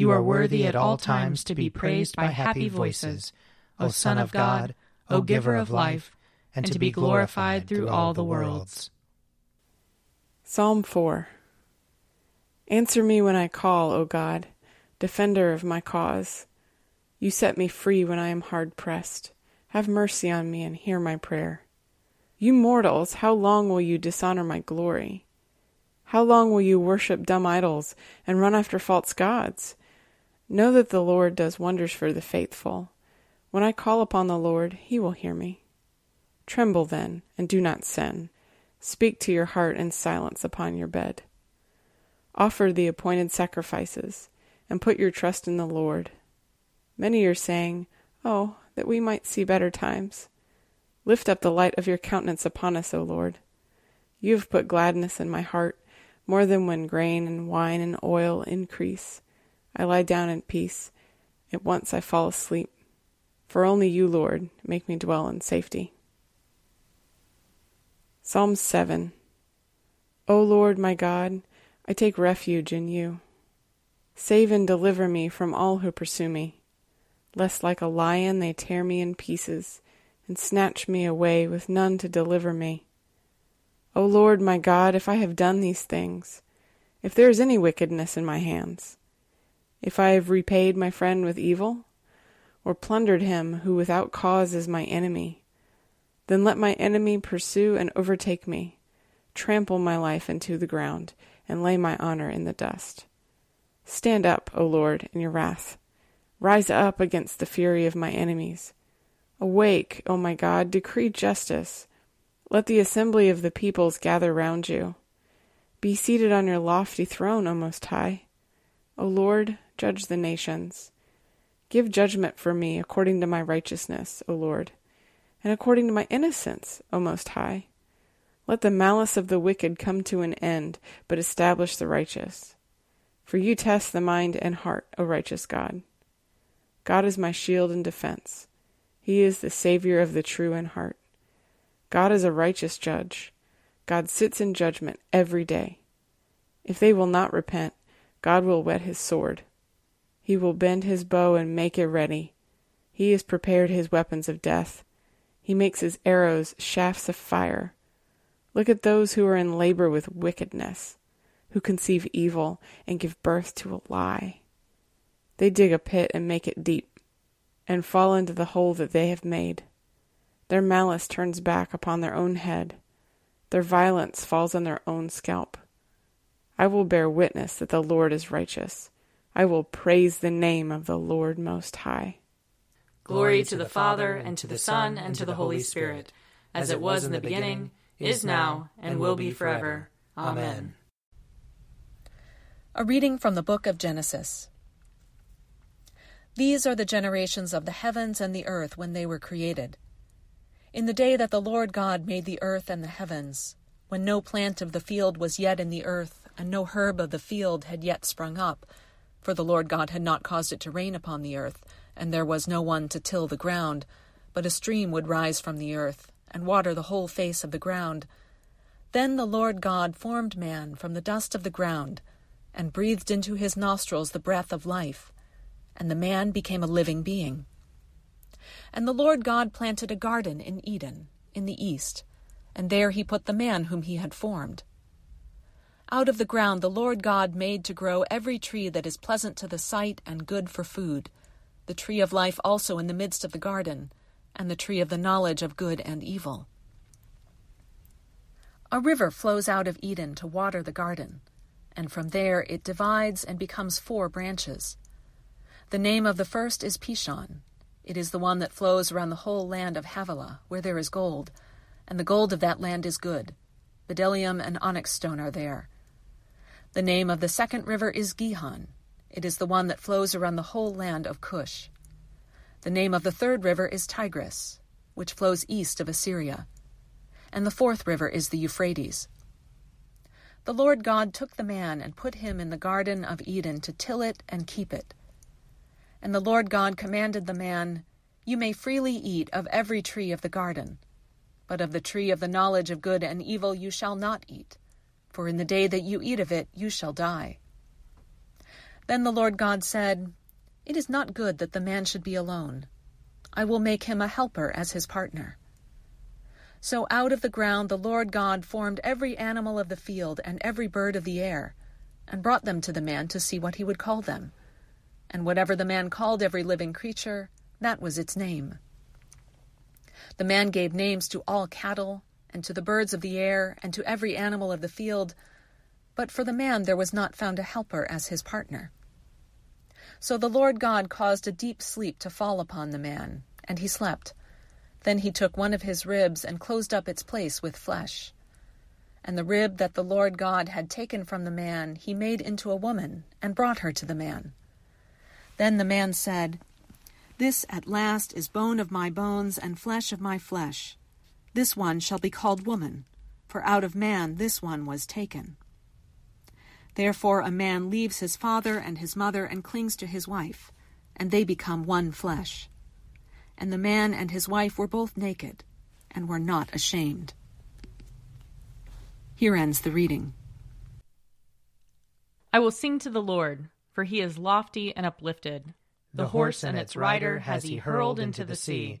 You are worthy at all times to be praised by happy voices, O Son of God, O Giver of life, and to be glorified through all the worlds. Psalm 4 Answer me when I call, O God, defender of my cause. You set me free when I am hard pressed. Have mercy on me and hear my prayer. You mortals, how long will you dishonor my glory? How long will you worship dumb idols and run after false gods? Know that the Lord does wonders for the faithful. When I call upon the Lord, he will hear me. Tremble then, and do not sin. Speak to your heart in silence upon your bed. Offer the appointed sacrifices, and put your trust in the Lord. Many are saying, Oh, that we might see better times. Lift up the light of your countenance upon us, O Lord. You have put gladness in my heart, more than when grain and wine and oil increase. I lie down in peace. At once I fall asleep. For only you, Lord, make me dwell in safety. Psalm 7 O Lord my God, I take refuge in you. Save and deliver me from all who pursue me lest like a lion they tear me in pieces, and snatch me away with none to deliver me. O Lord my God, if I have done these things, if there is any wickedness in my hands, if I have repaid my friend with evil, or plundered him who without cause is my enemy, then let my enemy pursue and overtake me, trample my life into the ground, and lay my honor in the dust. Stand up, O Lord, in your wrath Rise up against the fury of my enemies. Awake, O my God, decree justice. Let the assembly of the peoples gather round you. Be seated on your lofty throne, O Most High. O Lord, judge the nations. Give judgment for me according to my righteousness, O Lord, and according to my innocence, O Most High. Let the malice of the wicked come to an end, but establish the righteous. For you test the mind and heart, O righteous God. God is my shield and defense. He is the Savior of the true in heart. God is a righteous judge. God sits in judgment every day. If they will not repent, God will whet his sword. He will bend his bow and make it ready. He has prepared his weapons of death. He makes his arrows shafts of fire. Look at those who are in labor with wickedness, who conceive evil and give birth to a lie. They dig a pit and make it deep, and fall into the hole that they have made. Their malice turns back upon their own head. Their violence falls on their own scalp. I will bear witness that the Lord is righteous. I will praise the name of the Lord Most High. Glory to the Father, and to the Son, and to the Holy Spirit, as it was in the beginning, is now, and will be forever. Amen. A reading from the book of Genesis. These are the generations of the heavens and the earth when they were created. In the day that the Lord God made the earth and the heavens, when no plant of the field was yet in the earth, and no herb of the field had yet sprung up, for the Lord God had not caused it to rain upon the earth, and there was no one to till the ground, but a stream would rise from the earth, and water the whole face of the ground. Then the Lord God formed man from the dust of the ground, and breathed into his nostrils the breath of life, and the man became a living being. And the Lord God planted a garden in Eden, in the east, and there he put the man whom he had formed. Out of the ground the Lord God made to grow every tree that is pleasant to the sight and good for food, the tree of life also in the midst of the garden, and the tree of the knowledge of good and evil. A river flows out of Eden to water the garden, and from there it divides and becomes four branches. The name of the first is Pishon. It is the one that flows around the whole land of Havilah, where there is gold, and the gold of that land is good. Bdellium and onyx stone are there. The name of the second river is Gihon. It is the one that flows around the whole land of Cush. The name of the third river is Tigris, which flows east of Assyria. And the fourth river is the Euphrates. The Lord God took the man and put him in the garden of Eden to till it and keep it. And the Lord God commanded the man, You may freely eat of every tree of the garden, but of the tree of the knowledge of good and evil you shall not eat for in the day that you eat of it you shall die. Then the Lord God said, It is not good that the man should be alone. I will make him a helper as his partner. So out of the ground the Lord God formed every animal of the field and every bird of the air, and brought them to the man to see what he would call them. And whatever the man called every living creature, that was its name. The man gave names to all cattle, and to the birds of the air, and to every animal of the field. But for the man there was not found a helper as his partner. So the Lord God caused a deep sleep to fall upon the man, and he slept. Then he took one of his ribs and closed up its place with flesh. And the rib that the Lord God had taken from the man he made into a woman, and brought her to the man. Then the man said, This at last is bone of my bones and flesh of my flesh. This one shall be called woman, for out of man this one was taken. Therefore a man leaves his father and his mother and clings to his wife, and they become one flesh. And the man and his wife were both naked, and were not ashamed. Here ends the reading. I will sing to the Lord, for he is lofty and uplifted. The, the horse and its rider has he hurled into the sea.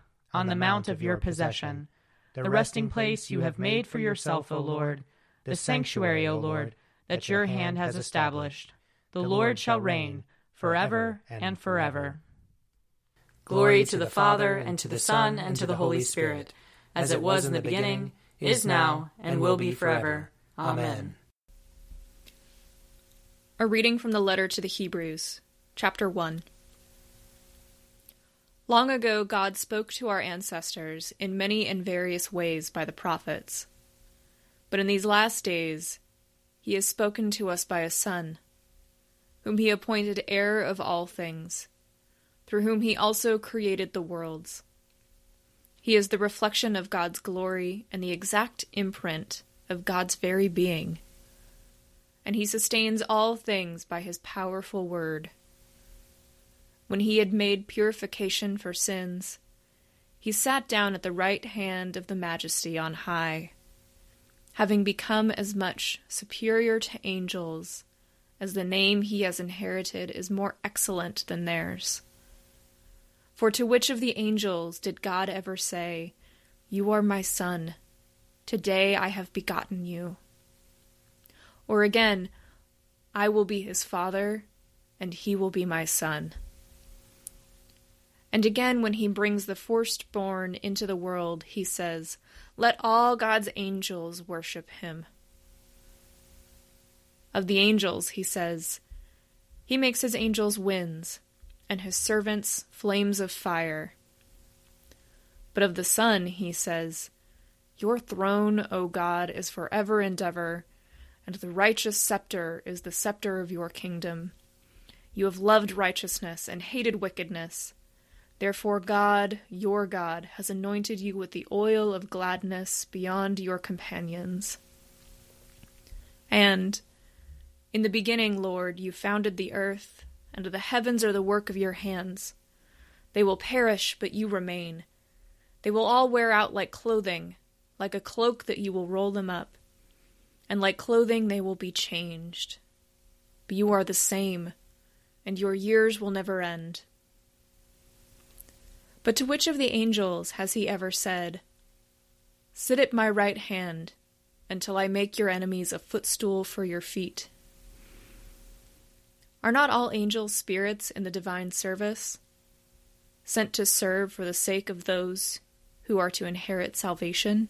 on the mount of your possession, the resting place you have made for yourself, O Lord, the sanctuary, O Lord, that your hand has established. The Lord shall reign forever and forever. Glory to the Father, and to the Son, and to the Holy Spirit, as it was in the beginning, is now, and will be forever. Amen. A reading from the letter to the Hebrews, chapter 1. Long ago, God spoke to our ancestors in many and various ways by the prophets. But in these last days, He has spoken to us by a Son, whom He appointed heir of all things, through whom He also created the worlds. He is the reflection of God's glory and the exact imprint of God's very being, and He sustains all things by His powerful word when he had made purification for sins, he sat down at the right hand of the Majesty on high, having become as much superior to angels as the name he has inherited is more excellent than theirs. For to which of the angels did God ever say, You are my son, today I have begotten you? Or again, I will be his father, and he will be my son. And again, when he brings the firstborn into the world, he says, Let all God's angels worship him. Of the angels, he says, He makes his angels winds, and his servants flames of fire. But of the Son, he says, Your throne, O God, is forever and ever, and the righteous scepter is the scepter of your kingdom. You have loved righteousness and hated wickedness. Therefore, God, your God, has anointed you with the oil of gladness beyond your companions. And, in the beginning, Lord, you founded the earth, and the heavens are the work of your hands. They will perish, but you remain. They will all wear out like clothing, like a cloak that you will roll them up. And like clothing they will be changed. But you are the same, and your years will never end. But to which of the angels has he ever said, Sit at my right hand until I make your enemies a footstool for your feet? Are not all angels spirits in the divine service, sent to serve for the sake of those who are to inherit salvation?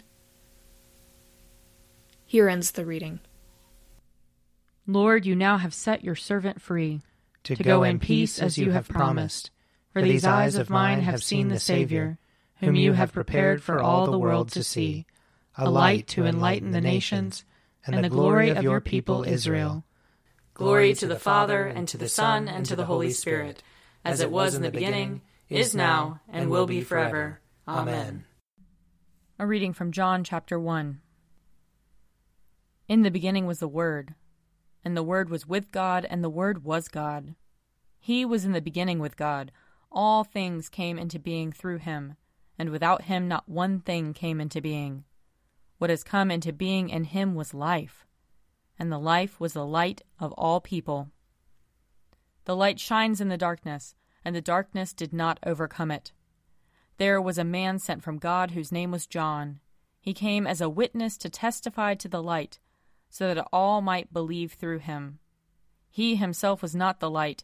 Here ends the reading. Lord, you now have set your servant free to, to go in peace as you have promised. For these eyes of mine have seen the Savior, whom you have prepared for all the world to see, a light to enlighten the nations, and the glory of your people Israel. Glory to the Father, and to the Son, and to the Holy Spirit, as it was in the beginning, is now, and will be forever. Amen. A reading from John chapter 1. In the beginning was the Word, and the Word was with God, and the Word was God. He was in the beginning with God. All things came into being through him, and without him not one thing came into being. What has come into being in him was life, and the life was the light of all people. The light shines in the darkness, and the darkness did not overcome it. There was a man sent from God whose name was John. He came as a witness to testify to the light, so that all might believe through him. He himself was not the light,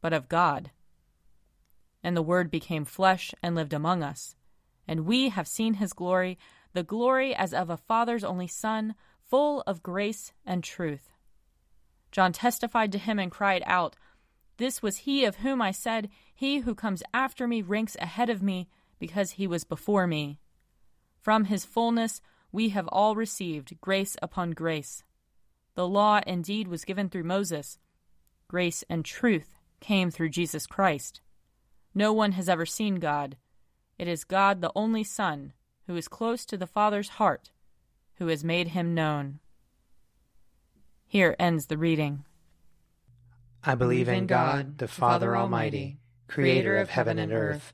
but of God. And the Word became flesh and lived among us. And we have seen his glory, the glory as of a Father's only Son, full of grace and truth. John testified to him and cried out, This was he of whom I said, He who comes after me ranks ahead of me, because he was before me. From his fullness we have all received grace upon grace. The law indeed was given through Moses. Grace and truth came through Jesus Christ. No one has ever seen God. It is God, the only Son, who is close to the Father's heart, who has made him known. Here ends the reading. I believe in God, the Father Almighty, creator of heaven and earth.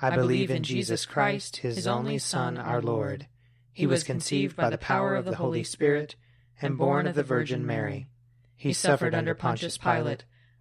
I believe in Jesus Christ, his only Son, our Lord. He was conceived by the power of the Holy Spirit and born of the Virgin Mary. He suffered under Pontius Pilate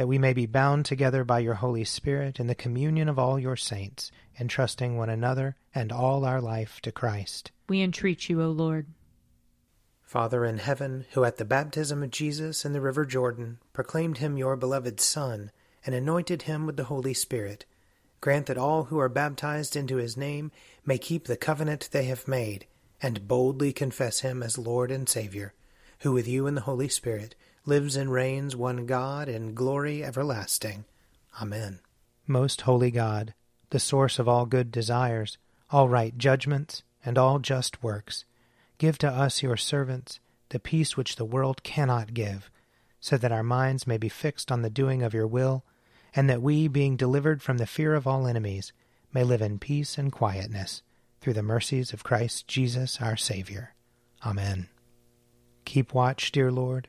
That we may be bound together by your Holy Spirit in the communion of all your saints, entrusting one another and all our life to Christ. We entreat you, O Lord. Father in heaven, who at the baptism of Jesus in the river Jordan proclaimed him your beloved Son, and anointed him with the Holy Spirit. Grant that all who are baptized into his name may keep the covenant they have made, and boldly confess him as Lord and Saviour, who with you in the Holy Spirit lives and reigns one God in glory everlasting. Amen. Most holy God, the source of all good desires, all right judgments, and all just works, give to us, your servants, the peace which the world cannot give, so that our minds may be fixed on the doing of your will and that we, being delivered from the fear of all enemies, may live in peace and quietness, through the mercies of Christ Jesus our Saviour. Amen. Keep watch, dear Lord,